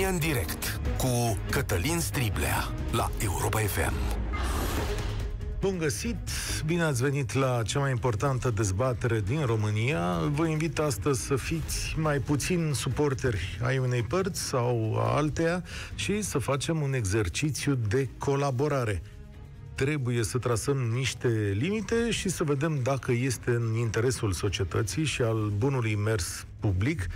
România în direct cu Cătălin Striblea la Europa FM. Bun găsit! Bine ați venit la cea mai importantă dezbatere din România. Vă invit astăzi să fiți mai puțin suporteri ai unei părți sau a alteia și să facem un exercițiu de colaborare trebuie să trasăm niște limite și să vedem dacă este în interesul societății și al bunului mers public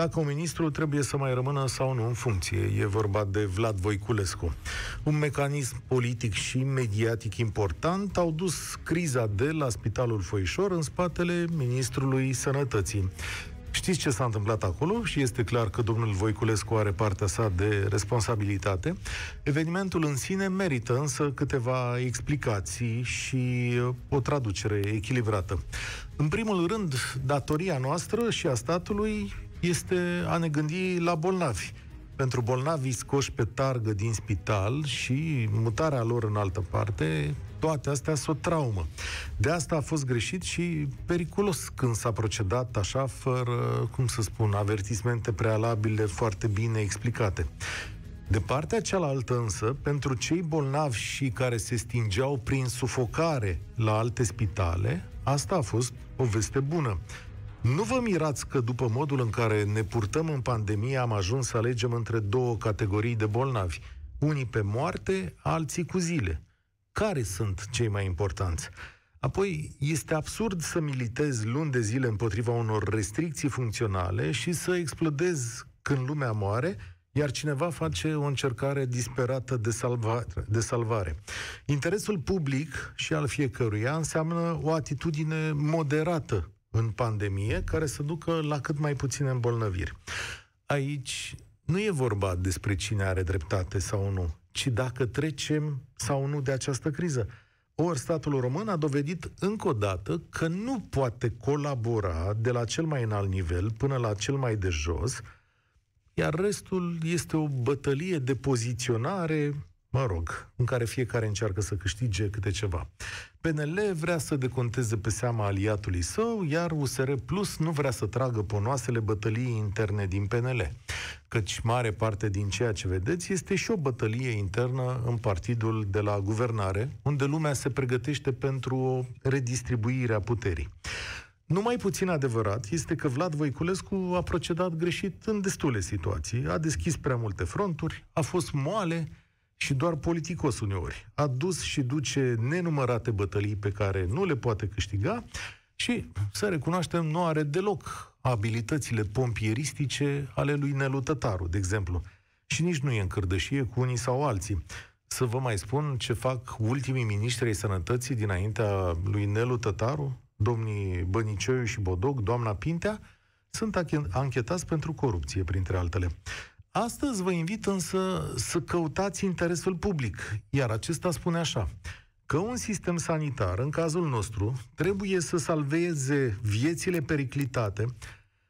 dacă un ministru trebuie să mai rămână sau nu în funcție. E vorba de Vlad Voiculescu. Un mecanism politic și mediatic important au dus criza de la Spitalul Foișor în spatele Ministrului Sănătății. Știți ce s-a întâmplat acolo și este clar că domnul Voiculescu are partea sa de responsabilitate. Evenimentul în sine merită însă câteva explicații și o traducere echilibrată. În primul rând, datoria noastră și a statului este a ne gândi la bolnavi. Pentru bolnavii scoși pe targă din spital și mutarea lor în altă parte, toate astea sunt o traumă. De asta a fost greșit și periculos când s-a procedat așa, fără, cum să spun, avertismente prealabile foarte bine explicate. De partea cealaltă însă, pentru cei bolnavi și care se stingeau prin sufocare la alte spitale, asta a fost o veste bună. Nu vă mirați că după modul în care ne purtăm în pandemie am ajuns să alegem între două categorii de bolnavi. Unii pe moarte, alții cu zile. Care sunt cei mai importanți? Apoi, este absurd să militezi luni de zile împotriva unor restricții funcționale și să explodezi când lumea moare, iar cineva face o încercare disperată de salvare. De salvare. Interesul public și al fiecăruia înseamnă o atitudine moderată în pandemie care să ducă la cât mai puține îmbolnăviri. Aici nu e vorba despre cine are dreptate sau nu, ci dacă trecem sau nu de această criză. Ori statul român a dovedit încă o dată că nu poate colabora de la cel mai înalt nivel până la cel mai de jos, iar restul este o bătălie de poziționare mă rog, în care fiecare încearcă să câștige câte ceva. PNL vrea să deconteze pe seama aliatului său, iar USR Plus nu vrea să tragă ponoasele bătălii interne din PNL. Căci mare parte din ceea ce vedeți este și o bătălie internă în partidul de la guvernare, unde lumea se pregătește pentru o redistribuire a puterii. Numai puțin adevărat este că Vlad Voiculescu a procedat greșit în destule situații, a deschis prea multe fronturi, a fost moale, și doar politicos uneori. A dus și duce nenumărate bătălii pe care nu le poate câștiga și, să recunoaștem, nu are deloc abilitățile pompieristice ale lui Nelu Tătaru, de exemplu. Și nici nu e în cârdășie cu unii sau alții. Să vă mai spun ce fac ultimii miniștri ai sănătății dinaintea lui Nelu Tătaru, domnii Bănicioiu și Bodoc, doamna Pintea, sunt anchetați pentru corupție, printre altele. Astăzi vă invit însă să căutați interesul public, iar acesta spune așa că un sistem sanitar, în cazul nostru, trebuie să salveze viețile periclitate,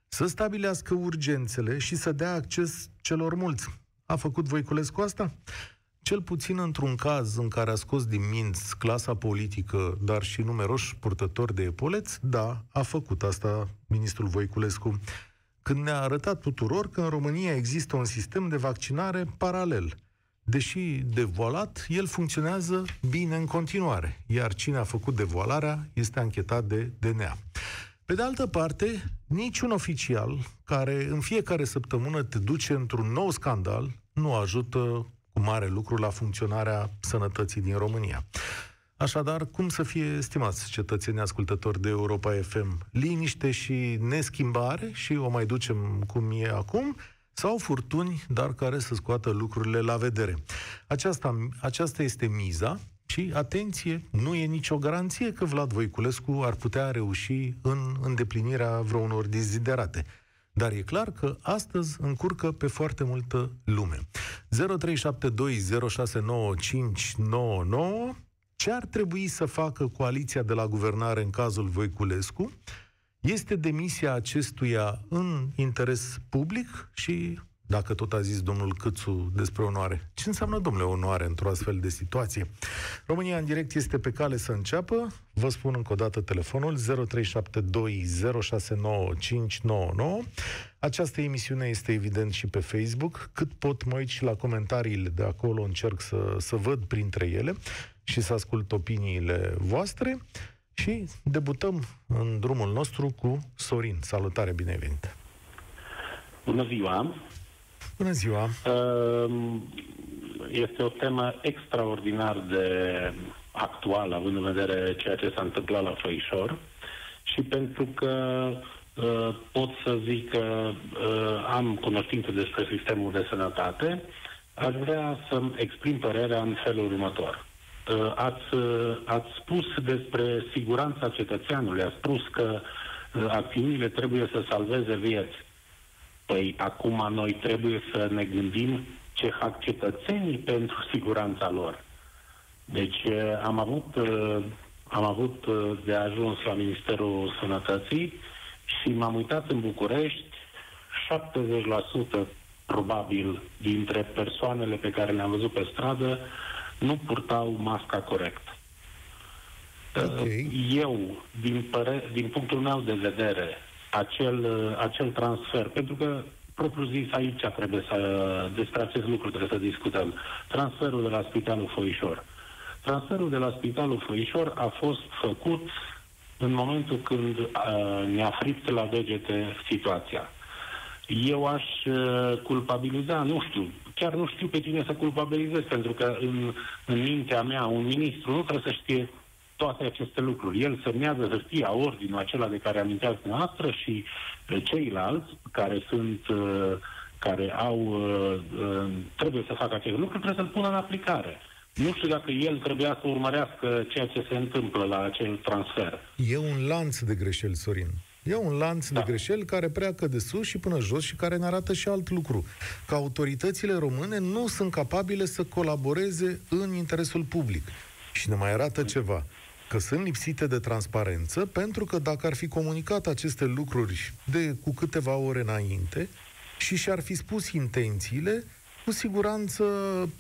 să stabilească urgențele și să dea acces celor mulți. A făcut Voiculescu asta? Cel puțin într-un caz în care a scos din minți clasa politică, dar și numeroși purtători de epoleți, da, a făcut asta ministrul Voiculescu când ne-a arătat tuturor că în România există un sistem de vaccinare paralel. Deși devoalat, el funcționează bine în continuare, iar cine a făcut devoalarea este anchetat de DNA. Pe de altă parte, niciun oficial care în fiecare săptămână te duce într-un nou scandal nu ajută cu mare lucru la funcționarea sănătății din România. Așadar, cum să fie, stimați cetățenii ascultători de Europa FM, liniște și neschimbare și o mai ducem cum e acum, sau furtuni, dar care să scoată lucrurile la vedere. Aceasta, aceasta este miza și, atenție, nu e nicio garanție că Vlad Voiculescu ar putea reuși în îndeplinirea vreunor deziderate. Dar e clar că astăzi încurcă pe foarte multă lume. 0372069599 ce ar trebui să facă coaliția de la guvernare în cazul Voiculescu? Este demisia acestuia în interes public și dacă tot a zis domnul Câțu despre onoare. Ce înseamnă, domnule, onoare într-o astfel de situație? România în direct este pe cale să înceapă. Vă spun încă o dată telefonul 0372069599. Această emisiune este evident și pe Facebook. Cât pot mă uit și la comentariile de acolo, încerc să, să văd printre ele și să ascult opiniile voastre. Și debutăm în drumul nostru cu Sorin. Salutare, bine venit! Bună ziua! Bună ziua! Ehm, este o temă extraordinar de actuală, având în vedere ceea ce s-a întâmplat la Făișor și pentru că uh, pot să zic că uh, am cunoștință despre sistemul de sănătate, aș vrea să-mi exprim părerea în felul următor. Uh, ați, ați spus despre siguranța cetățeanului, ați spus că acțiunile trebuie să salveze vieți. Păi acum noi trebuie să ne gândim ce fac cetățenii pentru siguranța lor. Deci am avut, am avut de ajuns la Ministerul Sănătății și m-am uitat în București, 70% probabil dintre persoanele pe care le-am văzut pe stradă nu purtau masca corect. Okay. Eu, din, păre- din punctul meu de vedere, acel, acel transfer, pentru că propriu zis aici trebuie să, despre acest lucru trebuie să discutăm. Transferul de la Spitalul Foișor. Transferul de la Spitalul Foișor a fost făcut în momentul când uh, ne-a fript la degete situația. Eu aș uh, culpabiliza, nu știu, chiar nu știu pe cine să culpabilizez, pentru că în, în mintea mea un ministru nu trebuie să știe toate aceste lucruri. El semnează hârtia, ordinul acela de care aminteați noastră și uh, ceilalți care sunt uh, care au uh, trebuie să facă acest lucru, trebuie să-l pună în aplicare. Nu știu dacă el trebuia să urmărească ceea ce se întâmplă la acel transfer. E un lanț de greșeli, Sorin. E un lanț da. de greșeli care pleacă de sus și până jos și care ne arată și alt lucru. Că autoritățile române nu sunt capabile să colaboreze în interesul public. Și ne mai arată ceva că sunt lipsite de transparență, pentru că dacă ar fi comunicat aceste lucruri de cu câteva ore înainte și și-ar fi spus intențiile, cu siguranță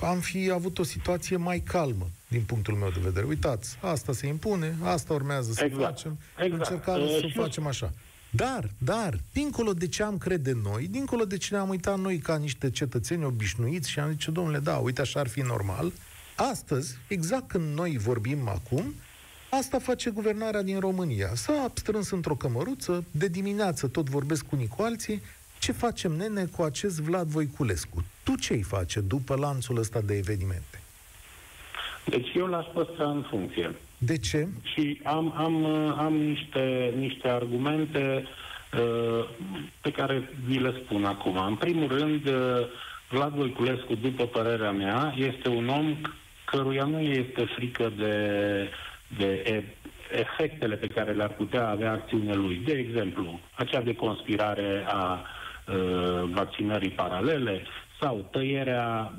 am fi avut o situație mai calmă din punctul meu de vedere. Uitați, asta se impune, asta urmează să exact. facem, exact. încercăm uh, să și... facem așa. Dar, dar, dincolo de ce am crede noi, dincolo de ce ne-am uitat noi ca niște cetățeni obișnuiți și am zis, domnule, da, uite, așa ar fi normal, astăzi, exact când noi vorbim acum, Asta face guvernarea din România. S-a strâns într-o cămăruță, de dimineață tot vorbesc cu alții, ce facem, nene, cu acest Vlad Voiculescu? Tu ce-i face după lanțul ăsta de evenimente? Deci eu l-aș păstra în funcție. De ce? Și am, am, am niște, niște argumente uh, pe care vi le spun acum. În primul rând, uh, Vlad Voiculescu, după părerea mea, este un om căruia nu este frică de de efectele pe care le-ar putea avea acțiunea lui. De exemplu, acea de conspirare a uh, vaccinării paralele sau tăierea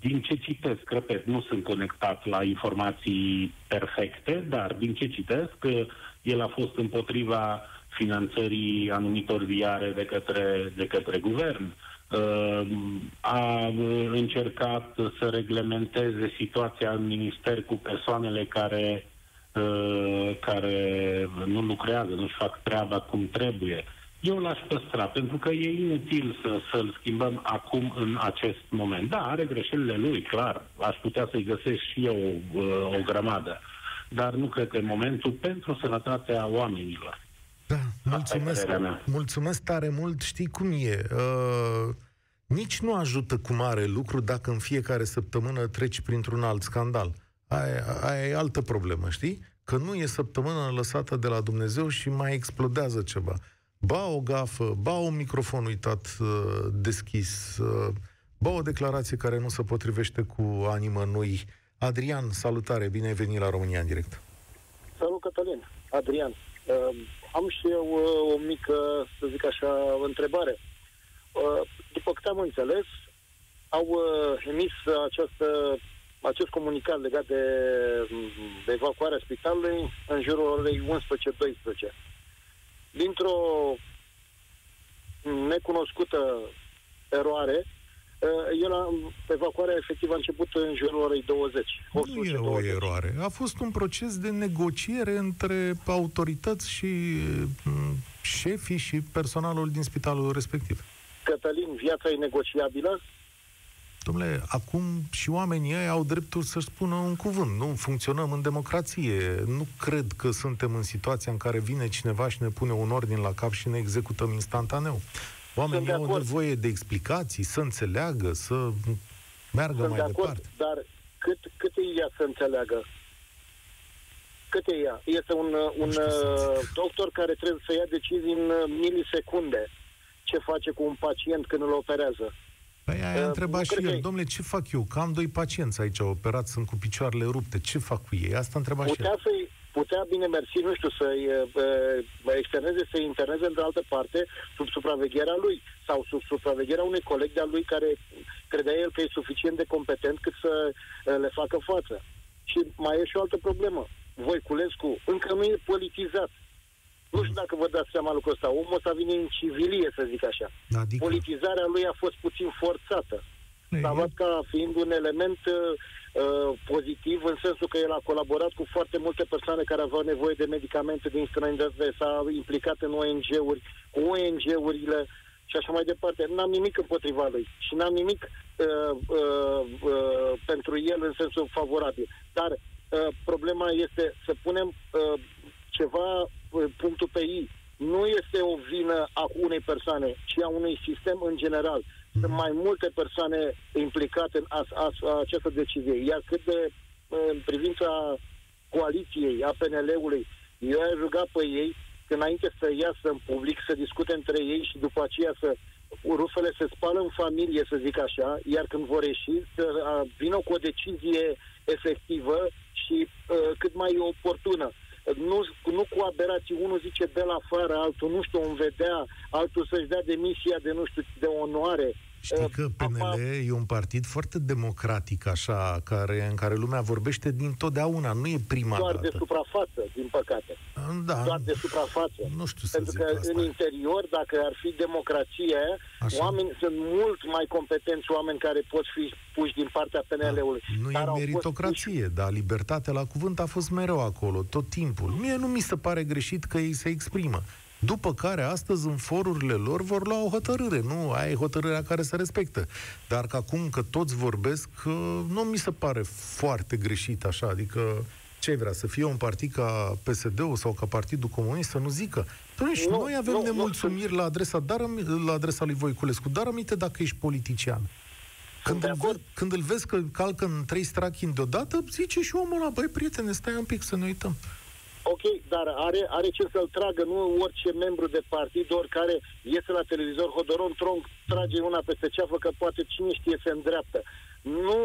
din ce citesc, repet, nu sunt conectat la informații perfecte, dar din ce citesc, că el a fost împotriva finanțării anumitor viare de către, de către guvern. Uh, a încercat să reglementeze situația în minister cu persoanele care Uh, care nu lucrează, nu-și fac treaba cum trebuie. Eu l-aș păstra, pentru că e inutil să, să-l schimbăm acum în acest moment. Da, are greșelile lui, clar. Aș putea să-i găsesc și eu o, uh, o grămadă. Dar nu cred că e momentul pentru sănătatea oamenilor. Da, mulțumesc, mulțumesc tare mult. Știi cum e? Uh, nici nu ajută cu mare lucru dacă în fiecare săptămână treci printr-un alt scandal. Aia, aia e altă problemă, știi? Că nu e săptămână lăsată de la Dumnezeu și mai explodează ceva. Ba o gafă, ba un microfon uitat uh, deschis, uh, ba o declarație care nu se potrivește cu animă noi. Adrian, salutare, bine ai venit la România în direct. Salut, Cătălin. Adrian. Uh, am și eu uh, o mică, să zic așa, întrebare. Uh, după câte am înțeles, au uh, emis această acest comunicat legat de, de evacuarea spitalului în jurul orei 11-12. Dintr-o necunoscută eroare, uh, el a, evacuarea efectiv a început în jurul orei 20. Nu e o eroare. A fost un proces de negociere între autorități și mm, șefii și personalul din spitalul respectiv. Cătălin, viața e negociabilă? Domnule, acum și oamenii ei au dreptul să-și spună un cuvânt. Nu funcționăm în democrație. Nu cred că suntem în situația în care vine cineva și ne pune un ordin la cap și ne executăm instantaneu. Oamenii au nevoie de explicații, să înțeleagă, să meargă Sunt mai de acord, departe. Dar cât, cât e ea să înțeleagă? Cât e ea? Este un, un uh, doctor care trebuie să ia decizii în uh, milisecunde ce face cu un pacient când îl operează. Păi aia a întrebat și el, domnule, ce fac eu? Că am doi pacienți aici operați, sunt cu picioarele rupte, ce fac cu ei? Asta a întrebat și putea el. să putea bine mersi, nu știu, să-i uh, externeze, să-i interneze într-o altă parte sub supravegherea lui sau sub supravegherea unui coleg de-al lui care credea el că e suficient de competent cât să uh, le facă față. Și mai e și o altă problemă. Voiculescu încă nu e politizat. Nu știu dacă vă dați seama lucrul ăsta. Omul ăsta vine în civilie, să zic așa. Adică, Politizarea lui a fost puțin forțată. Ei, S-a luat ca fiind un element uh, pozitiv în sensul că el a colaborat cu foarte multe persoane care aveau nevoie de medicamente din străinătate, s-a implicat în ONG-uri, cu ONG-urile și așa mai departe. N-am nimic împotriva lui și n-am nimic uh, uh, uh, pentru el în sensul favorabil. Dar uh, problema este să punem uh, ceva, uh, punctul pe I. Nu este o vină a unei persoane, ci a unui sistem în general. Sunt mai multe persoane implicate în as, as, această decizie. Iar cât de în privința coaliției, a PNL-ului, eu aș ruga pe ei, că înainte să iasă în public, să discute între ei și după aceea să rufele se spală în familie, să zic așa, iar când vor ieși, să a, vină cu o decizie efectivă și uh, cât mai oportună nu, nu cu aberații, unul zice de la afară, altul nu știu, îmi vedea, altul să-și dea demisia de, nu știu, de onoare. Știi că PNL e un partid foarte democratic, așa, care, în care lumea vorbește din totdeauna, nu e prima Doar dată. de suprafață, din păcate. Da, Doar de suprafață. nu știu să Pentru zic că asta. în interior, dacă ar fi democrație, Așa. oameni sunt mult mai competenți oameni care pot fi puși din partea PNL-ului. Da, Nu Dar e au fost meritocrație, dar libertatea la cuvânt a fost mereu acolo, tot timpul. Mie nu mi se pare greșit că ei se exprimă. După care, astăzi, în forurile lor, vor lua o hotărâre. Nu, aia e hotărârea care se respectă. Dar că acum că toți vorbesc, uh, nu mi se pare foarte greșit așa. Adică, ce ai vrea, să fie un partid ca PSD-ul sau ca Partidul Comunist să nu zică? Doamne, și Nu, noi avem nu, nu. nemulțumiri la adresa, dar, la adresa lui Voiculescu. Dar aminte dacă ești politician. Când de îl, acord. ve- când îl vezi că calcă în trei strachini deodată, zice și omul ăla, băi, prietene, stai un pic să ne uităm. Ok, dar are, are ce să-l tragă, nu orice membru de partid, oricare iese la televizor, Hodoron Tronc trage una peste ceafă, că poate cine știe se îndreaptă. Nu,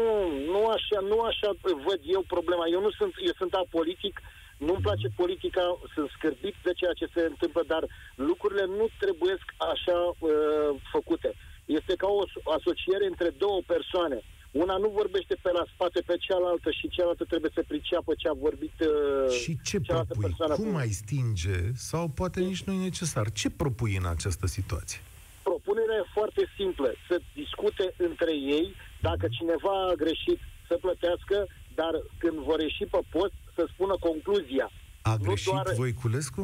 nu așa, nu așa văd eu problema. Eu nu sunt, eu sunt apolitic, nu-mi place politica, sunt scârbit de ceea ce se întâmplă, dar lucrurile nu trebuie așa uh, făcute. Este ca o asociere între două persoane. Una nu vorbește pe la spate pe cealaltă și cealaltă trebuie să priceapă ce a vorbit uh, Și ce cealaltă propui? persoană. Cum mai stinge? Sau poate nici nu e necesar. Ce propui în această situație? Propunerea e foarte simplă. Să discute între ei dacă cineva a greșit să plătească, dar când vor ieși pe post să spună concluzia. A Nu greșit doar- Voiculescu?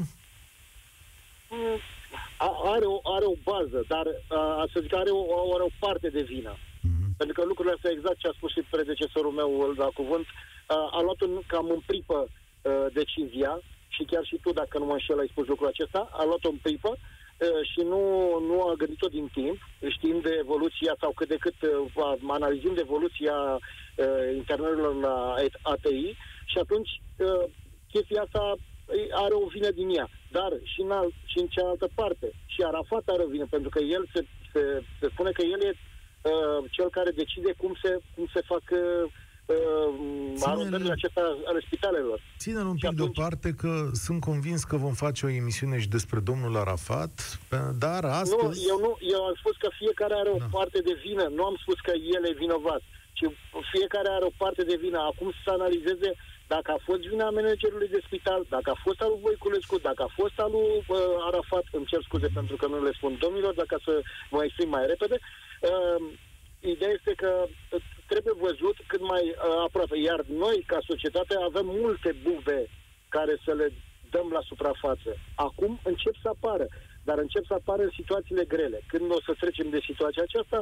Mm, a- Are o, are o bază, dar a, să zic, are o, are o parte de vină. Mhm. Pentru că lucrurile astea, exact ce a spus și predecesorul meu la cuvânt, a, a luat în, cam în pripă a, decizia și chiar și tu, dacă nu mă înșel, ai spus lucrul acesta, a luat-o în pripă a, și nu, nu a gândit-o din timp, știind de evoluția sau cât de cât a, analizând evoluția a, internelor la ATI și atunci a, chestia asta e, are o vină din ea. Dar și în, alt, și în cealaltă parte. Și Arafat are o vină, pentru că el se, se, se spune că el e uh, cel care decide cum se, cum se fac uh, uh, arondările acestea ale spitalelor. Ține-l un Și pic atunci- deoparte că sunt convins că vom face o emisiune și despre domnul Arafat, pe- dar Nu, astăzi... eu, nu, eu am spus că fiecare are o Da. parte de vină. Nu am spus că el e vinovat, ci fiecare are o parte de vină. Acum să analizeze dacă a fost vina managerului de spital, dacă a fost al lui Voiculescu, dacă a fost al lui uh, Arafat, îmi cer scuze pentru că nu le spun domnilor, dacă să mă exprim mai repede, uh, ideea este că uh, trebuie văzut cât mai uh, aproape. Iar noi, ca societate, avem multe buve care să le dăm la suprafață. Acum încep să apară, dar încep să apară în situațiile grele. Când o să trecem de situația aceasta,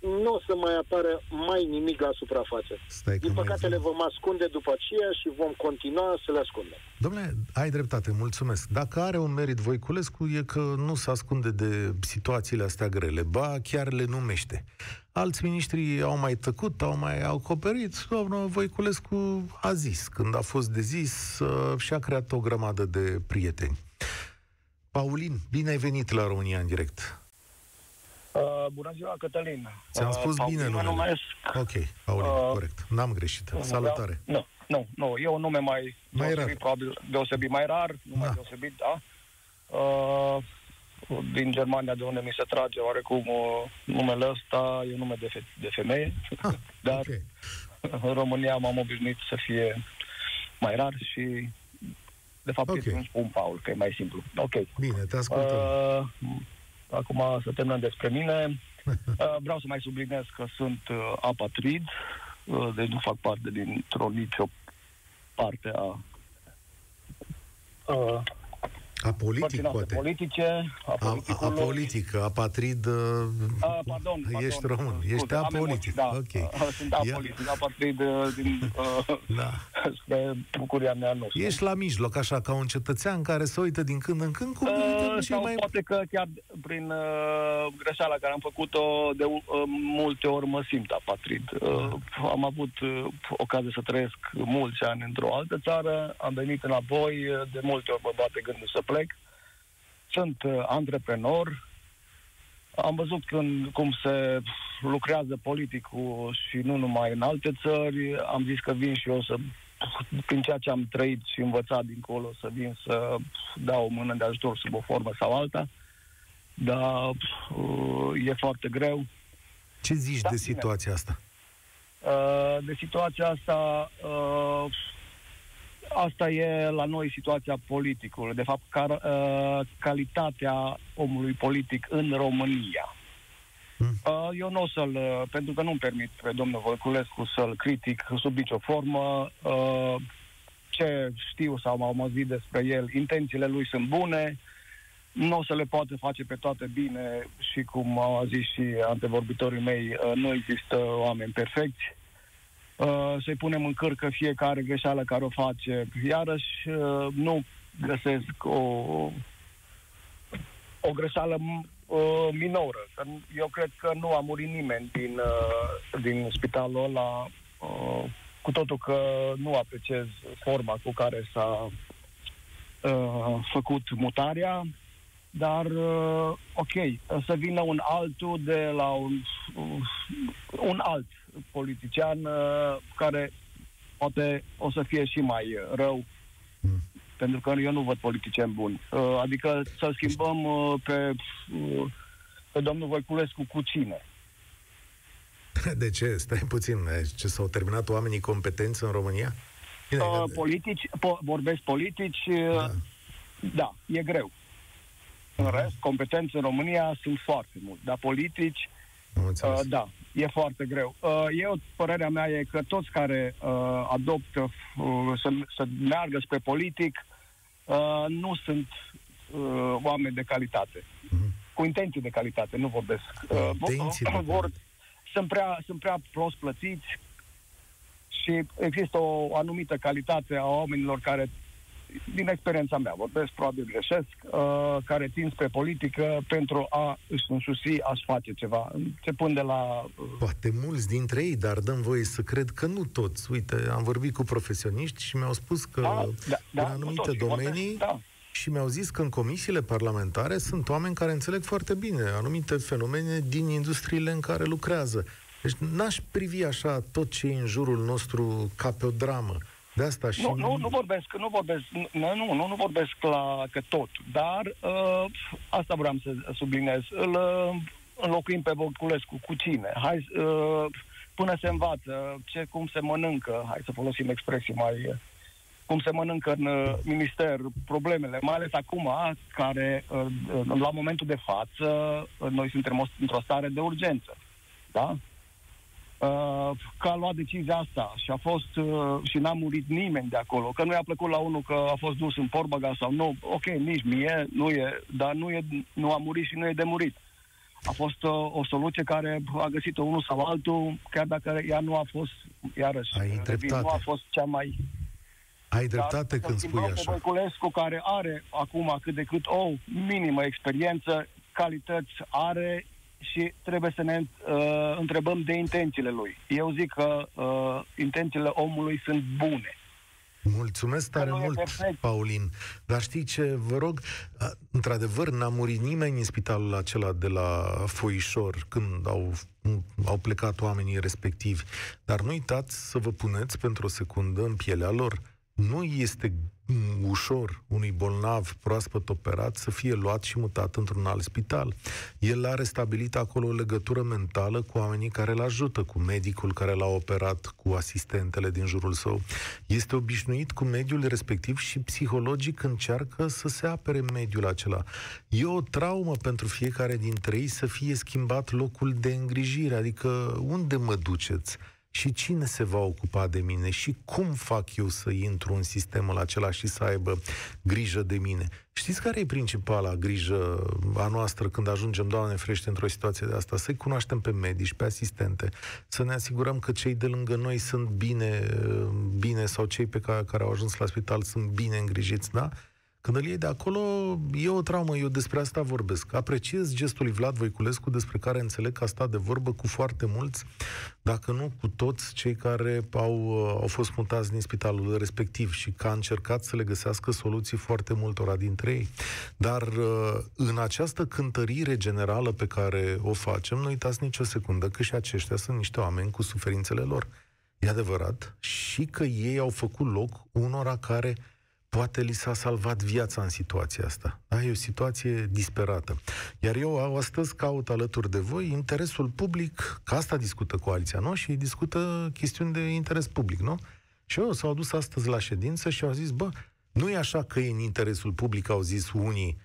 nu o să mai apară mai nimic la suprafață. Stai Din păcate le vom ascunde după aceea și vom continua să le ascundem. Domnule, ai dreptate, mulțumesc. Dacă are un merit Voiculescu, e că nu se ascunde de situațiile astea grele, ba chiar le numește. Alți miniștri au mai tăcut, au mai acoperit. Domnul Voiculescu a zis, când a fost de zis, uh, și-a creat o grămadă de prieteni. Paulin, bine ai venit la România în direct. Uh, bună ziua, Cătălin. Ți-am spus uh, bine numele. numesc. Ok, Paulin, Uh, corect. N-am greșit. Salutare. Nu, nu, nu. E un nume mai, Mai deosebit, rar. probabil deosebit mai rar, nu mai Da. deosebit, da. Uh, din Germania, de unde mi se trage oarecum uh, numele ăsta, e un nume de, fe- de femeie, Ah, dar ok. în România m-am obișnuit să fie mai rar și de fapt Ok. okay. îmi spun Paul, că e mai simplu. Ok. Bine, te ascultăm. Uh, acum să terminăm despre mine. Uh, vreau să mai subliniez că sunt uh, apatrid, uh, deci nu fac parte dintr-o nicio parte a uh, Apolitic, părții noastre poate. politice, a A, a, politicului. apolitic, apatrid, uh, Ah, pardon, pardon, ești român, scuze, ești am apolitic, emoții, da. ok. Uh, Sunt apolitic, apatrid uh, din, uh, Da. spre bucuria mea nu. sunt. Ești la mijloc, așa, ca un cetățean care se uită din când în când, cum uh, Uh, și sau mai... poate că chiar prin uh, greșeala care am făcut-o, de uh, multe ori mă simt apatrid. Uh, am avut uh, ocazie să trăiesc mulți ani într-o altă țară, am venit înapoi, uh, de multe ori mă bate gândul să plec. Sunt uh, antreprenor, am văzut când, cum se lucrează politicul și nu numai în alte țări. Am zis că vin și eu să, prin ceea ce am trăit și învățat dincolo, să vin să dau o mână de ajutor sub o formă sau alta. Dar uh, e foarte greu. Ce zici Da, de bine. situația asta? Uh, de situația asta, uh, asta e la noi situația politicului. De fapt, car, uh, calitatea omului politic în România. Hmm. Uh, eu nu o să-l, uh, pentru că nu-mi permit pe domnul Voiculescu să-l critic sub nicio formă. Uh, ce știu sau m-am auzit despre el, intențiile lui sunt bune, nu o să le poată face pe toate bine și cum au zis și antevorbitorii mei, uh, nu există oameni perfecți. Uh, Să-i punem în cârcă fiecare greșeală care o face. Iarăși uh, nu găsesc o, o greșeală m- uh, minoră. Că n- Eu cred că nu a murit nimeni din, uh, din spitalul ăla, uh, cu totul că nu apreciez forma cu care s-a uh, făcut mutarea, dar uh, ok, să vină un altul de la un, uh, un alt politician uh, care poate o să fie și mai uh, rău, Mm. pentru că eu nu văd politicieni buni. Uh, adică să schimbăm uh, pe, uh, pe domnul Voiculescu cu cine? De ce? Stai puțin. Ce s-au terminat oamenii competenți în România? Bine, Uh, că- politici, po- vorbesc politici, uh, da. da, e greu. În rest, competențe în România sunt foarte mulți, dar politici Am înțeles. Uh, da, e foarte greu. Uh, eu, părerea mea e că toți care uh, adoptă uh, să, să meargă spre politic uh, nu sunt uh, oameni de calitate. Mhm. Cu intenții de calitate, nu vorbesc. Uh, Intenții de vor, calitate. sunt, prea, sunt prea prost plătiți și există o anumită calitate a oamenilor care din experiența mea, vorbesc, probabil greșesc, uh, care tind spre politică pentru a își însuși, a-și face ceva, începând de la... Uh, Poate mulți dintre ei, dar dăm voie să cred că nu toți. Uite, am vorbit cu profesioniști și mi-au spus că da, da, în cu anumite toții domenii vorbesc, da. și mi-au zis că în comisiile parlamentare sunt oameni care înțeleg foarte bine anumite fenomene din industriile în care lucrează. Deci n-aș privi așa tot ce e în jurul nostru ca pe o dramă. De asta și... Nu, nu, nu vorbesc, nu vorbesc, nu, nu, nu, nu vorbesc la că tot, dar uh, asta vreau să subliniez. Îl uh, înlocuim pe Voculescu cu cine? Hai, uh, până se învață ce, cum se mănâncă, hai să folosim expresii mai cum se mănâncă în uh, minister problemele, mai ales acum, care uh, la momentul de față noi suntem într-o stare de urgență. Da? Că a luat decizia asta și a fost și n-a murit nimeni de acolo, că nu i-a plăcut la unul că a fost dus în porbaga sau nu, ok, nici mie, nu e, dar nu, e, nu a murit și nu e de murit. A fost o, o soluție care a găsit-o unul sau altul, chiar dacă ea nu a fost, iarăși, Ai revin, nu a fost cea mai ai dreptate când spui așa. Voiculescu, care are acum cât de cât o minimă experiență, calități are și trebuie să ne uh, întrebăm de intențiile lui. Eu zic că uh, intențiile omului sunt bune. Mulțumesc tare mult, Paulin. Dar știi ce, vă rog, într-adevăr, n-a murit nimeni în spitalul acela de la Foișor când au, au plecat oamenii respectivi. Dar nu uitați să vă puneți pentru o secundă în pielea lor nu este ușor unui bolnav proaspăt operat să fie luat și mutat într-un alt spital. El are stabilit acolo o legătură mentală cu oamenii care îl ajută, cu medicul care l-a operat, cu asistentele din jurul său. Este obișnuit cu mediul respectiv și psihologic încearcă să se apere mediul acela. E o traumă pentru fiecare dintre ei să fie schimbat locul de îngrijire, adică unde mă duceți? Și cine se va ocupa de mine și cum fac eu să intru în sistemul acela și să aibă grijă de mine. Știți care e principala grijă a noastră când ajungem, Doamne frește, într-o situație de asta? Să-i cunoaștem pe medici, pe asistente, să ne asigurăm că cei de lângă noi sunt bine, bine sau cei pe care, care au ajuns la spital sunt bine îngrijiți, da? Când îl iei de acolo, e o traumă, eu despre asta vorbesc. Apreciez gestul lui Vlad Voiculescu, despre care înțeleg că a stat de vorbă cu foarte mulți, dacă nu cu toți cei care au, au fost mutați din spitalul respectiv și că a încercat să le găsească soluții foarte multora dintre ei. Dar uh, în această cântărire generală pe care o facem, nu uitați nicio secundă că și aceștia sunt niște oameni cu suferințele lor. E adevărat și că ei au făcut loc unora care poate li s-a salvat viața în situația asta. Da? E o situație disperată. Iar eu astăzi caut alături de voi interesul public, că asta discută coaliția, nu? Și discută chestiuni de interes public, nu? Și eu s-au dus astăzi la ședință și au zis, bă, nu e așa că e în interesul public, au zis unii,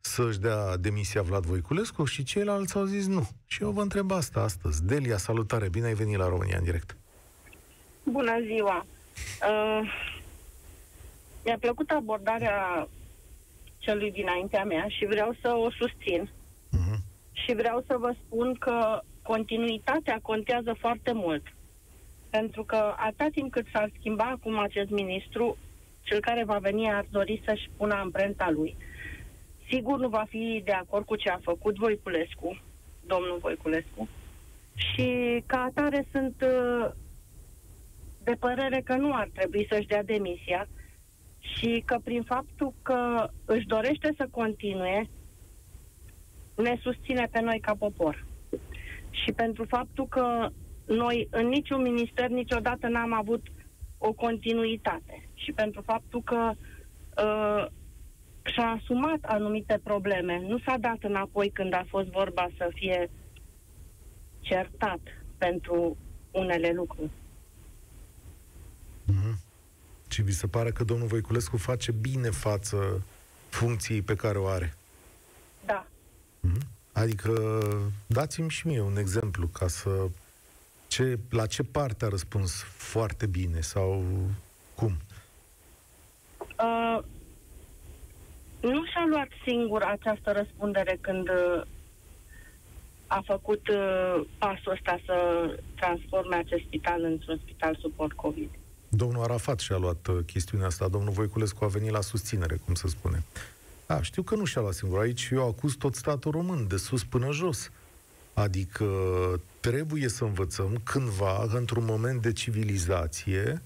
să-și dea demisia Vlad Voiculescu și ceilalți au zis nu. Și eu vă întreb asta astăzi. Delia, salutare, bine ai venit la România în direct. Bună ziua! Uh, mi-a plăcut abordarea celui dinaintea mea și vreau să o susțin. Uh-huh. Și vreau să vă spun că continuitatea contează foarte mult. Pentru că atât timp cât s-ar schimba acum acest ministru, cel care va veni ar dori să-și pună amprenta lui. Sigur nu va fi de acord cu ce a făcut Voiculescu, domnul Voiculescu, și ca atare sunt uh, de părere că nu ar trebui să-și dea demisia, și că prin faptul că își dorește să continue, ne susține pe noi ca popor. Și pentru faptul că noi în niciun minister niciodată n-am avut o continuitate. Și pentru faptul că uh, și-a asumat anumite probleme. Nu s-a dat înapoi când a fost vorba să fie certat pentru unele lucruri. Mm-hmm. Și vi se pare că domnul Voiculescu face bine față funcției pe care o are? Da. Mm-hmm. Adică dați-mi și mie un exemplu ca să... Ce, la ce parte a răspuns foarte bine sau cum? Uh, nu și-a luat singur această răspundere când uh, a făcut uh, pasul ăsta să transforme acest spital într-un spital suport COVID. Domnul Arafat și-a luat uh, chestiunea asta, domnul Voiculescu a venit la susținere, cum se spune. Da, știu că nu și-a luat singur. Aici eu acuz tot statul român, de sus până jos. Adică trebuie să învățăm cândva, într-un moment de civilizație,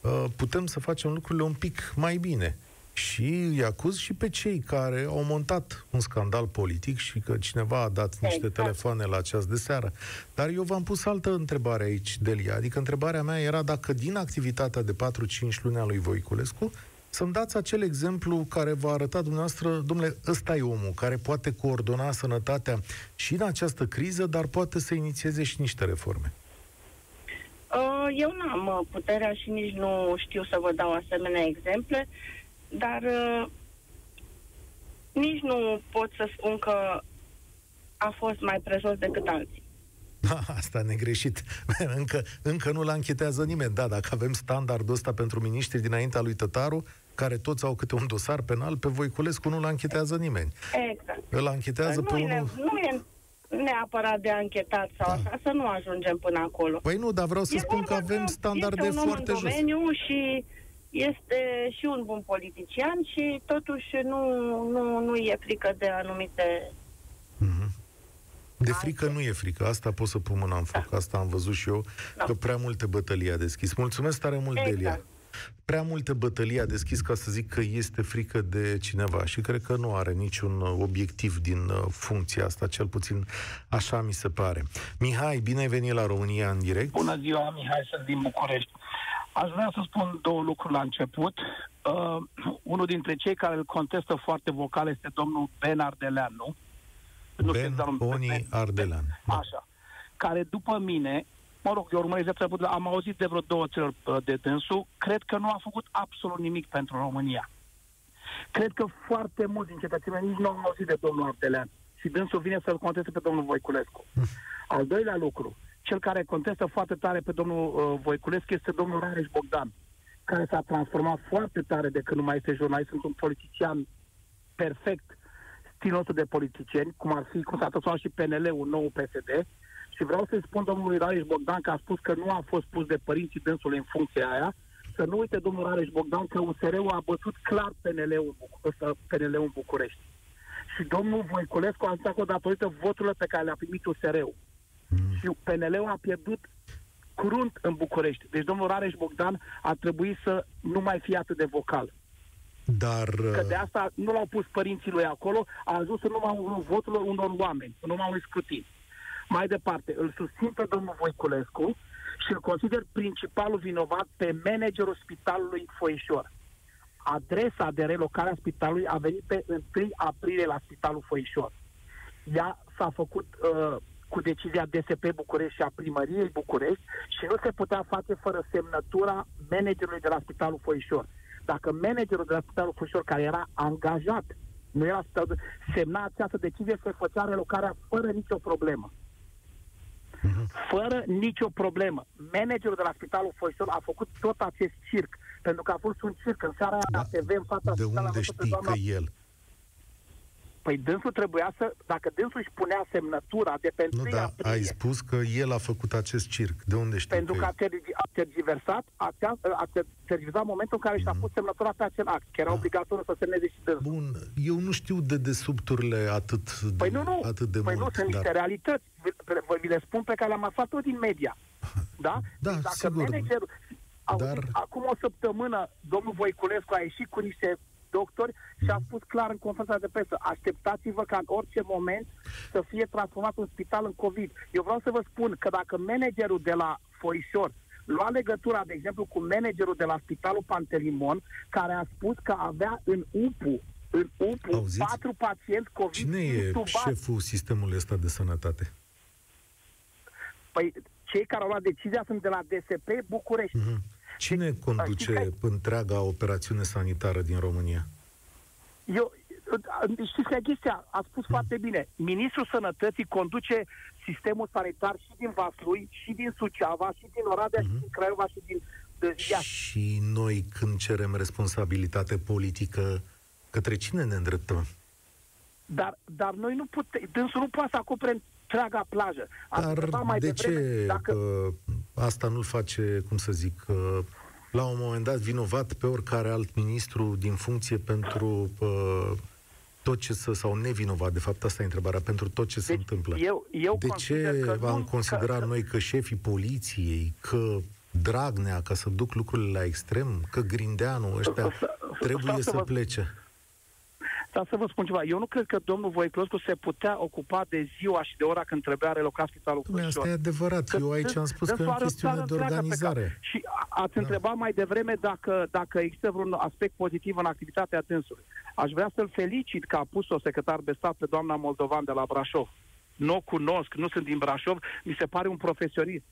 uh, putem să facem lucrurile un pic mai bine și îi acuz și pe cei care au montat un scandal politic și că cineva a dat niște exact. telefoane la ceas de seară. Dar eu v-am pus altă întrebare aici, Delia. Adică întrebarea mea era dacă din activitatea de 4-5 luni a lui Voiculescu să-mi dați acel exemplu care va arăta dumneavoastră, domnule, ăsta e omul care poate coordona sănătatea și în această criză, dar poate să inițieze și niște reforme. Uh, eu nu am uh, puterea și nici nu știu să vă dau asemenea exemple, dar uh, nici nu pot să spun că a fost mai presos decât alții. Asta negreșit. Încă, încă nu-l anchetează nimeni. Da, dacă avem standardul ăsta pentru miniștri dinaintea lui Tătaru, care toți au câte un dosar penal, pe Voiculescu nu-l anchetează nimeni. Exact. Îl anchetează nu pe e, unul... Nu e neapărat de anchetat sau Da. așa, să nu ajungem până acolo. Păi nu, dar vreau să E spun vorba că avem că standarde este un om foarte în jos. domeniu și este și un bun politician și totuși nu, nu, nu e frică de anumite... De frică nu e frică, asta pot să pun mâna în foc, asta am văzut și eu, Da. că prea multe bătălii a deschis. Mulțumesc tare mult, Exact. Delia. Prea multe bătălii a deschis ca să zic că este frică de cineva și cred că nu are niciun uh, obiectiv din uh, funcția asta, cel puțin așa mi se pare. Mihai, bine ai venit la România în direct. Bună ziua, Mihai, sunt din București. Aș vrea să spun două lucruri la început. Uh, unul dintre cei care îl contestă foarte vocal este domnul Ben Ardeleanu. Nu știu Ben exact numele. Oni Ardelean. Da. Așa. Care după mine, mă rog, eu urmăresc de treabă, am auzit de vreo două țări uh, de dânsul, cred că nu a făcut absolut nimic pentru România. Cred că foarte mulți din cetățenii nici nu au auzit de domnul Ardelean. Și dânsul vine să-l conteste pe domnul Voiculescu. Al doilea lucru, cel care contestă foarte tare pe domnul uh, Voiculescu este domnul Rareș Bogdan, care s-a transformat foarte tare de când nu mai este jurnalist, sunt un politician perfect stilul nostru de politicieni, cum ar fi, cum s-a transformat și PNL-ul, nou PSD, și vreau să-i spun domnului Rareș Bogdan că a spus că nu a fost pus de părinții dânsului în funcția aia, să nu uite domnul Rareș Bogdan că USR-ul a bătut clar PNL-ul, în Buc- ăsta, PNL-ul în București. Și domnul Voiculescu a zis că datorită voturilor pe care le-a primit USR-ul. Și PNL-ul a pierdut crunt în București. Deci domnul Rareș Bogdan a trebuit să nu mai fie atât de vocal. Dar Că de uh, asta nu l-au pus părinții lui acolo, a ajuns în numai voturilor unor oameni, în numai unui scrutin. Mai departe, îl susțin pe domnul Voiculescu și îl consider principalul vinovat pe managerul spitalului Foișor. Adresa de relocare a spitalului a venit pe 1 aprilie la spitalul Foișor. Ea s-a făcut uh, cu decizia DSP București și a primăriei București și nu se putea face fără semnătura managerului de la Spitalul Foișor. Dacă managerul de la Spitalul Foișor, care era angajat, nu era spitalul, semna această decizie, se făcea relocarea fără nicio problemă. Fără nicio problemă. Managerul de la Spitalul Foișor a făcut tot acest circ, pentru că a fost un circ în seara aia la TV în fața de spitalului, a unde văzut pe știi doamna că el? Păi dânsul trebuia să, dacă dânsul își punea semnătura de pe 1 Nu, dar aprilie, ai spus că el a făcut acest circ. De unde știi pentru că a, tergi, a tergiversat, acea, a ter- tergiversat momentul în care și-a pus semnătura pe acel act, că era Da. obligatoriu să semneze și dânsul. Bun, eu nu știu de desubturile atât de, Păi nu, nu, atât de păi mult. nu, sunt niște dar... realități, vi- vă vi le spun pe care le-am aflat tot din media. Da? Da, Dacă sigur. managerul... Dar- Dar... Acum o săptămână, domnul Voiculescu a ieșit cu niște doctori și a spus clar în conferința de presă, așteptați-vă ca în orice moment să fie transformat un spital în COVID. Eu vreau să vă spun că dacă managerul de la Foișor lua legătura, de exemplu, cu managerul de la Spitalul Pantelimon, care a spus că avea în UPU, în UPU, Auziți? patru pacienți COVID Cine e intubați. șeful sistemului ăsta de sănătate? Păi cei care au luat decizia sunt de la DSP București. Mhm. Cine Deci, conduce știți întreaga operațiune sanitară din România? Eu, știți că chestia a spus Mhm. foarte bine. Ministrul Sănătății conduce sistemul sanitar și din Vaslui, și din Suceava, și din Oradea, Mhm. și din Craiova, și din de Iași. Și noi, când cerem responsabilitate politică, către cine ne îndreptăm? Dar, dar noi nu putem, dânsul nu poate să acopere întreaga plajă. Am Dar întrebat mai de devreme ce Dacă, uh, asta nu-l face, cum să zic, uh, la un moment dat vinovat pe oricare alt ministru din funcție pentru uh, tot ce să, sau nevinovat, de fapt asta e întrebarea, pentru tot ce se Deci, întâmplă. eu- eu de consider ce că am nu- considerat că- noi că șefii poliției, că Dragnea, ca să duc lucrurile la extrem, că Grindeanu, ăștia Să- trebuie să să vă- plece? Dar să vă spun ceva, eu nu cred că domnul Voiculescu se putea ocupa de ziua și de ora când trebuia relocat spitalul Dom'le, asta Fășor. e adevărat. Că Eu aici dâns- am spus că e dânsul o are chestiune țară de întreagă pe organizare. cap. Și a- ați Da. întrebat mai devreme dacă, dacă există vreun aspect pozitiv în activitatea dânsului. Aș vrea să-l felicit că a pus-o secretar de stat pe doamna Moldovan de la Brașov. Nu o cunosc, nu sunt din Brașov, mi se pare un profesionist.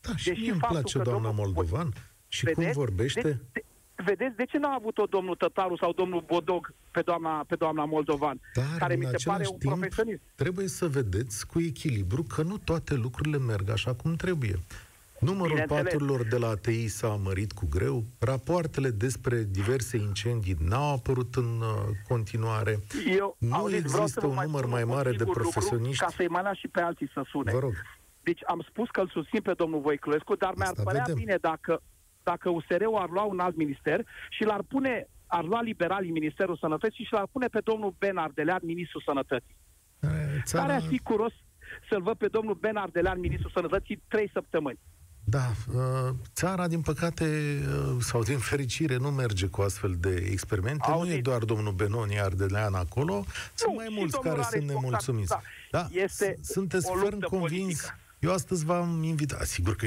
Da, și mie îmi place doamna Moldovan și vedeți? cum vorbește. De, de, vedeți, de ce n-a avut-o domnul Tătaru sau domnul Bodog pe doamna, pe doamna Moldovan, Dar, care mi se pare un timp, profesionist? trebuie să vedeți cu echilibru că nu toate lucrurile merg așa cum trebuie. Numărul paturilor de la ATI s-a mărit cu greu, rapoartele despre diverse incendii n-au apărut în uh, continuare, Eu, nu auziți, există un număr mai mare de profesioniști. Lucru, ca să-i mai și pe alții să sune. Vă rog. Deci am spus că îl susțin pe domnul Voiculescu, dar Asta mi-ar părea vedem. bine dacă, dacă USR-ul ar lua un alt minister și l-ar pune, ar lua liberalii Ministerul Sănătății și l-ar pune pe domnul Ben Ardelean, Ministrul Sănătății. Țara... Care ar fi curos să-l văd pe domnul Ben Ardelean, Ministrul Sănătății, trei săptămâni. Da, uh, țara, din păcate, uh, sau din fericire, nu merge cu astfel de experimente. Auzi. Nu e doar domnul Benoni Ardelean acolo, sunt nu, mai mulți care sunt nemulțumiți. Da. da. Este Sunteți ferm convins politică. Eu astăzi v-am invitat, sigur că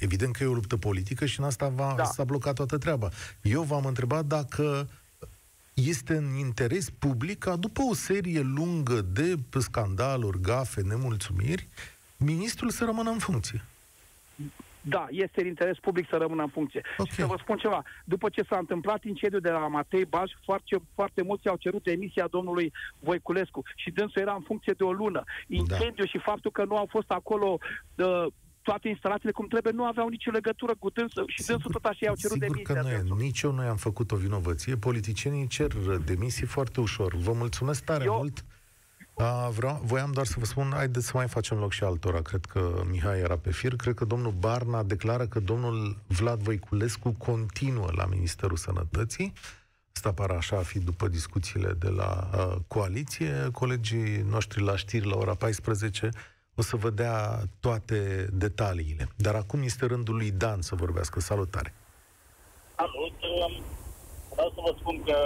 evident că e o luptă politică și în asta va, da. s-a blocat toată treaba. Eu v-am întrebat dacă este în interes public ca după o serie lungă de scandaluri, gafe, nemulțumiri, ministrul să rămână în funcție. Da, este în interes public să rămână în funcție. Okay. Și să vă spun ceva, după ce s-a întâmplat incendiul de la Matei Baș, foarte, foarte mulți au cerut demisia domnului Voiculescu și dânsul era în funcție de o lună. Incendiu da. și faptul că nu au fost acolo uh, toate instalațiile cum trebuie, nu aveau nicio legătură cu dânsul și sigur, dânsul tot așa i-au cerut sigur demisia. Sigur că nu e. Nici eu nu am făcut o vinovăție. Politicienii cer demisii foarte ușor. Vă mulțumesc tare eu, mult. A, vreau, voiam doar să vă spun, haideți să mai facem loc și altora. Cred că Mihai era pe fir. Cred că domnul Barna declară că domnul Vlad Voiculescu continuă la Ministerul Sănătății. Asta pare așa a fi după discuțiile de la uh, coaliție. Colegii noștri la știri la ora 14 o să vă dea toate detaliile. Dar acum este rândul lui Dan să vorbească. Salutare! Salut! Vreau să vă spun că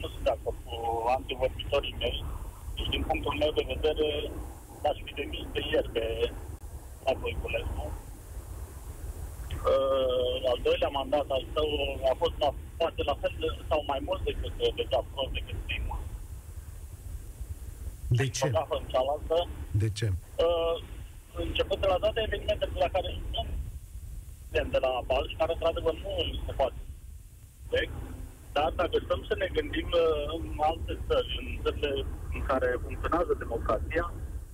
nu sunt de acord cu antivorbitorii mei și din punctul meu de vedere, aș fi demis de ieri pe Paco Iculescu. Uh, al doilea mandat al său a fost la, poate la fel de, sau mai mult decât de prost decât primul. De ce? În cealaltă. De ce? Uh, începând de la toate evenimentele la care sunt de la Balș și care, într-adevăr, nu se poate. Dar dacă stăm să ne gândim uh, în alte țări, în țările în care funcționează democrația,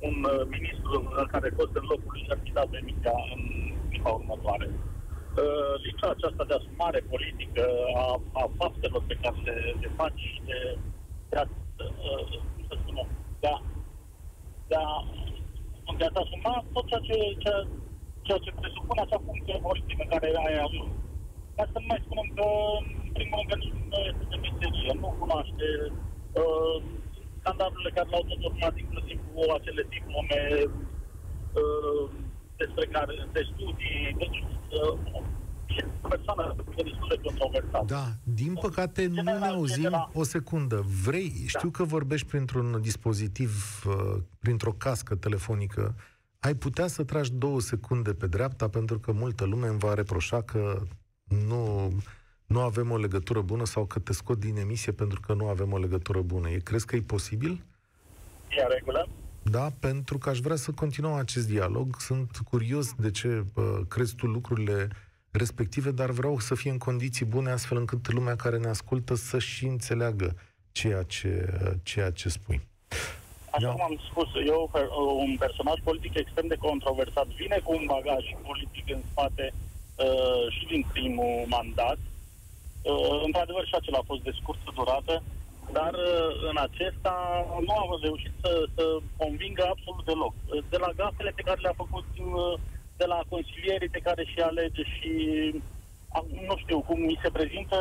un uh, ministru care a fost în locul lui ar fi dat demisia în clipa următoare. Uh, lipsa aceasta de asumare politică a, a faptelor pe care le, le faci și de, de a, cum să spunem, de a, de a, de a asuma tot ceea ce, ceea, ceea ce presupune acea funcție politică care ai ajuns. Ca să nu mai spunem că, în primul rând, că nu este de meserie, nu cunoaște uh, scandalurile care l-au tot urmat, inclusiv cu acele diplome uh, despre care, de studii, deci uh, persoană destul de controversată. Da, din păcate nu ne auzim la... o secundă. Vrei, da. știu că vorbești printr-un dispozitiv, uh, printr-o cască telefonică, ai putea să tragi două secunde pe dreapta pentru că multă lume îmi va reproșa că nu, nu avem o legătură bună sau că te scot din emisie pentru că nu avem o legătură bună. E, crezi că e posibil? E în regulă. Da, pentru că aș vrea să continuăm acest dialog. Sunt curios de ce uh, crezi tu lucrurile respective, dar vreau să fie în condiții bune astfel încât lumea care ne ascultă să și înțeleagă ceea ce, ceea ce spui. Așa da. cum am spus, eu, un personaj politic extrem de controversat, vine cu un bagaj politic în spate uh, și din primul mandat. Uh, într-adevăr, și acela a fost de scurtă durată, dar uh, în acesta nu a reușit să, să convingă absolut deloc. Uh, de la gafele pe care le-a făcut, uh, de la consilierii pe care și alege și uh, nu știu cum mi se prezintă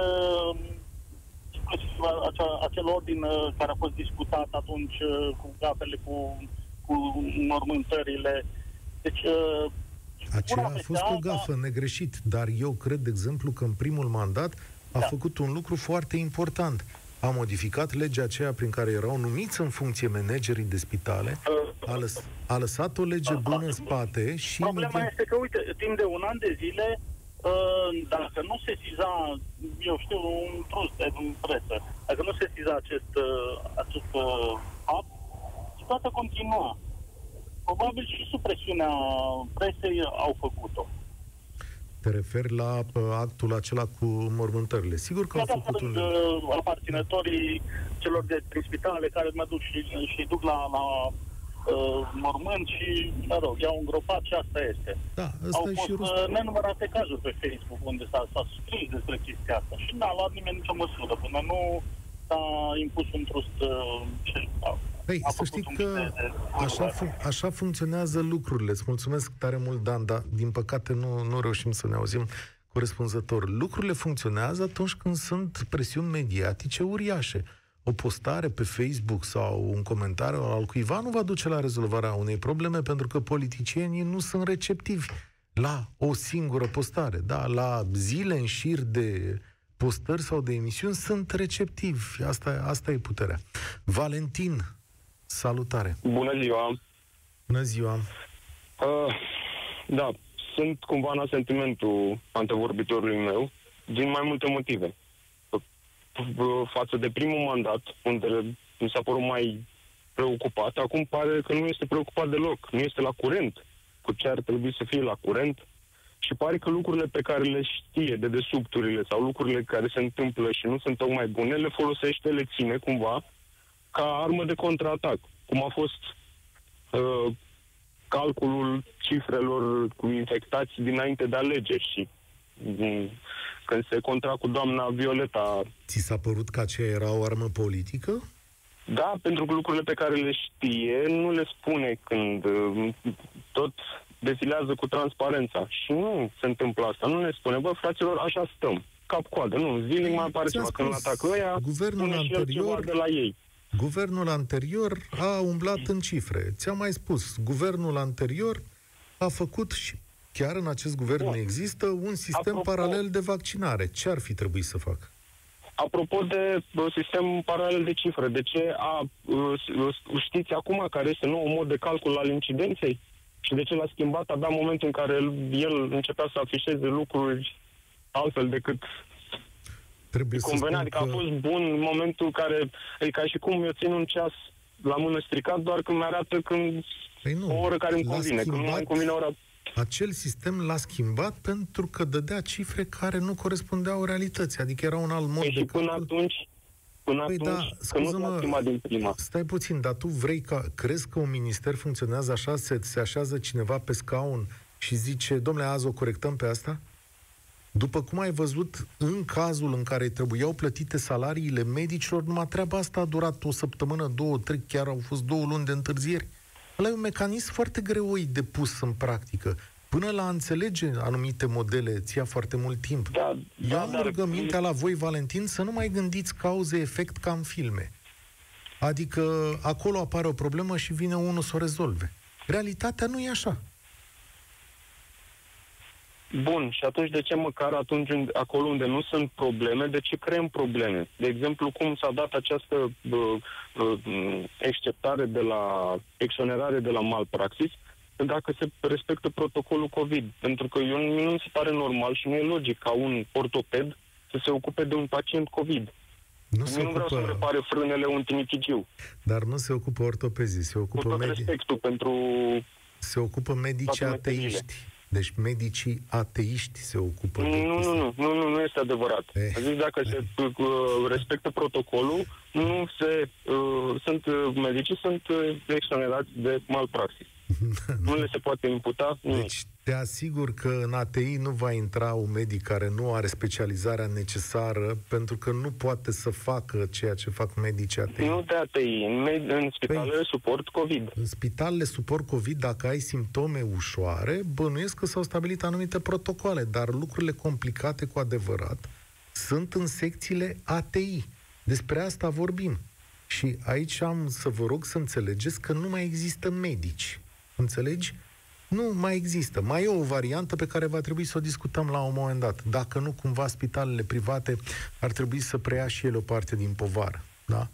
inclusiv acea, acel ordin uh, care a fost discutat atunci uh, cu gafele, cu, cu mormântările. Deci uh, aceea a fost o gafă, negreșit, dar eu cred, de exemplu, că în primul mandat a da. făcut un lucru foarte important. A modificat legea aceea prin care erau numiți în funcție managerii de spitale, a, lăs, a lăsat o lege bună în spate și... Problema este că, uite, timp de un an de zile, dacă nu se siza, eu știu, un trus de un presă, dacă nu se siza acest, acest fapt, situația continua probabil și sub presiunea presei au făcut-o. Te referi la uh, actul acela cu mormântările. Sigur că au Da, da, făcut sunt un... uh, aparținătorii celor de prin spitale care mă duc și, și duc la, la uh, mormânt și, mă rog, i-au îngropat și asta este. Da, Au ăsta e fost și rost. uh, nenumărate cazuri pe Facebook unde s-a, s-a scris despre chestia asta și n-a luat nimeni nicio măsură până nu s-a impus un trust uh, ce a, Păi, a să făcut știi un că pic de- de- așa, fun- așa funcționează lucrurile. Îți mulțumesc tare mult, Dan, dar din păcate nu, nu reușim să ne auzim corespunzător. Lucrurile funcționează atunci când sunt presiuni mediatice uriașe. O postare pe Facebook sau un comentariu al cuiva nu va duce la rezolvarea unei probleme pentru că politicienii nu sunt receptivi la o singură postare. Da, la zile în șir de postări sau de emisiuni sunt receptivi. Asta, asta e puterea. Valentin, salutare! Bună ziua! Bună ziua! Uh, da, sunt cumva în sentimentul antevorbitorului meu, din mai multe motive. Uh, Față de primul mandat, unde mi s-a părut mai preocupat, acum pare că nu este preocupat deloc, nu este la curent cu ce ar trebui să fie la curent și pare că lucrurile pe care le știe de desubturile sau lucrurile care se întâmplă și nu sunt tocmai bune, le folosește, le ține cumva ca armă de contraatac, cum a fost uh, calculul cifrelor cu infectați dinainte de alegeri și mm, când se contra cu doamna Violeta. Ți s-a părut că aceea era o armă politică? Da, pentru că lucrurile pe care le știe nu le spune când uh, tot defilează cu transparența. Și nu se întâmplă asta. Nu ne spune, bă, fraților, așa stăm. Cap-coadă. Nu, zilnic mai apare Ți-am ceva. Când spus, atacă ăia, guvernul spune și el anterior- ceva de la ei. Guvernul anterior a umblat în cifre. Ți-am mai spus, guvernul anterior a făcut și chiar în acest guvern Bun. există un sistem Apropo- paralel de vaccinare. Ce ar fi trebuit să facă? Apropo de bă, sistem paralel de cifre, de ce a, uh, uh, știți acum care este nou mod de calcul al incidenței? Și de ce l-a schimbat abia în momentul în care el, el începea să afișeze lucruri altfel decât Trebuie să convenea? spun Adică a că... fost bun în momentul în care, e ca și cum eu țin un ceas la mână stricat, doar când mi-arată când Păi nu, o oră care îmi l-a convine, când nu mai schimbat- îmi convine ora Acel sistem l-a schimbat pentru că dădea cifre care nu corespundeau realității. Adică era un alt mod Păi de și până calcul. atunci, până Păi da, atunci, că nu scuză-mă, s-a schimbat din prima. Stai puțin, dar tu vrei ca, crezi că un minister funcționează așa, se, se așează cineva pe scaun și zice, domnule, azi o corectăm pe asta? După cum ai văzut, în cazul în care trebuiau plătite salariile medicilor, numai treaba asta a durat o săptămână, două, trei, chiar au fost două luni de întârzieri. Ăla e un mecanism foarte greoi de pus în practică. Până la a înțelege anumite modele, ți ia foarte mult timp. Da, Eu da, am dar- rugămintea la voi, Valentin, să nu mai gândiți cauze-efect ca în filme. Adică acolo apare o problemă și vine unul să o rezolve. Realitatea nu e așa. Bun, și atunci de ce măcar atunci unde, acolo unde nu sunt probleme, de ce creăm probleme? De exemplu, cum s-a dat această bă, bă, exceptare de la, exonerare de la malpraxis, dacă se respectă protocolul COVID. Pentru că eu, nu mi se pare normal și nu e logic ca un ortoped să se ocupe de un pacient COVID. Nu Eu se nu vreau să-mi ocupă, repare frânele un timichigiu. dar nu se ocupă ortopezii, se Cu ocupă, tot medi- respectul pentru... se ocupă medici toate meseриile. Ateiști. Deci medicii ateiști se ocupă de Nu, nu, chestia. nu, nu, nu, nu este adevărat. Eh. A zis dacă se uh, respectă protocolul, nu se, uh, sunt, uh, medicii sunt uh, exonerați de malpraxis. nu le se poate imputa nimic. Deci te asigur că în ATI nu va intra un medic care nu are specializarea necesară pentru că nu poate să facă ceea ce fac medicii ATI. Nu de ATI, în, med- în spitalele Păi- suport COVID. În spitalele suport COVID, dacă ai simptome ușoare, bănuiesc că s-au stabilit anumite protocole, dar lucrurile complicate cu adevărat sunt în secțiile ATI. Despre asta vorbim. Și aici am să vă rog să înțelegeți că nu mai există medici. Înțelegi? Nu mai există. Mai e o variantă pe care va trebui să o discutăm la un moment dat. Dacă nu, cumva spitalele private ar trebui să preia și ele o parte din povară. Da?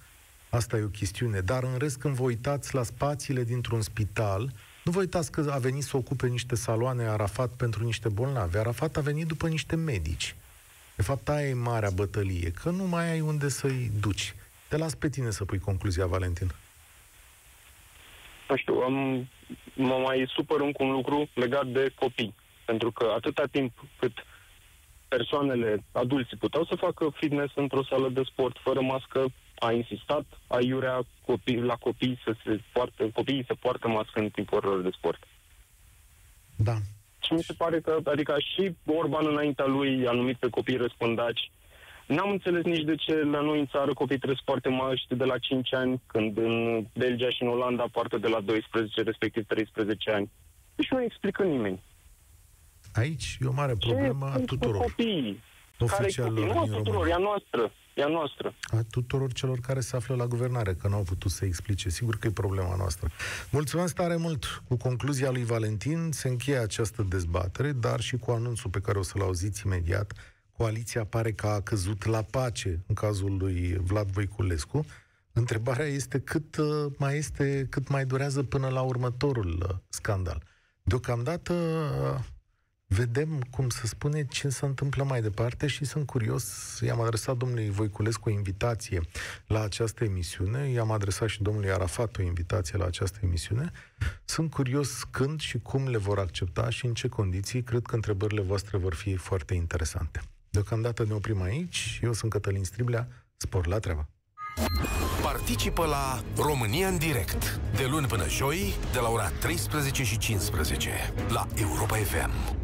Asta e o chestiune. Dar în rest, când vă uitați la spațiile dintr-un spital, nu vă uitați că a venit să ocupe niște saloane Arafat pentru niște bolnavi. Arafat a venit după niște medici. De fapt, aia e marea bătălie, că nu mai ai unde să-i duci. Te las pe tine să pui concluzia, Valentin. Nu știu, am, mă mai supăr încă un lucru legat de copii. Pentru că atâta timp cât persoanele, adulții, puteau să facă fitness într-o sală de sport fără mască, a insistat aiurea copii, la copii să se poartă, copiii să poartă mască în timpul orelor de sport. Da. Și mi se pare că, adică și Orban înaintea lui a numit pe copii răspândaci. N-am înțeles nici de ce la noi în țară copii trebuie să poarte măști de la 5 ani, când în Belgia și în Olanda poartă de la 12, respectiv 13 ani. Deci nu explică nimeni. Aici e o mare problemă a tuturor. Copiii. Care copii? Nu a tuturor, e a noastră. E a noastră. A tuturor celor care se află la guvernare, că nu au putut să explice. Sigur că e problema noastră. Mulțumesc tare mult! Cu concluzia lui Valentin se încheie această dezbatere, dar și cu anunțul pe care o să-l auziți imediat. Coaliția pare că a căzut la pace în cazul lui Vlad Voiculescu. Întrebarea este cât uh, mai este, cât mai durează până la următorul uh, scandal. Deocamdată vedem, cum să spune, ce se întâmplă mai departe și sunt curios. I-am adresat domnului Voiculescu o invitație la această emisiune, i-am adresat și domnului Arafat o invitație la această emisiune. Sunt curios când și cum le vor accepta și în ce condiții. Cred că întrebările voastre vor fi foarte interesante. Deocamdată ne oprim aici. Eu sunt Cătălin Striblea. Spor la treabă! Participă la România în direct, de luni până joi, de la ora 13 și 15, la Europa FM.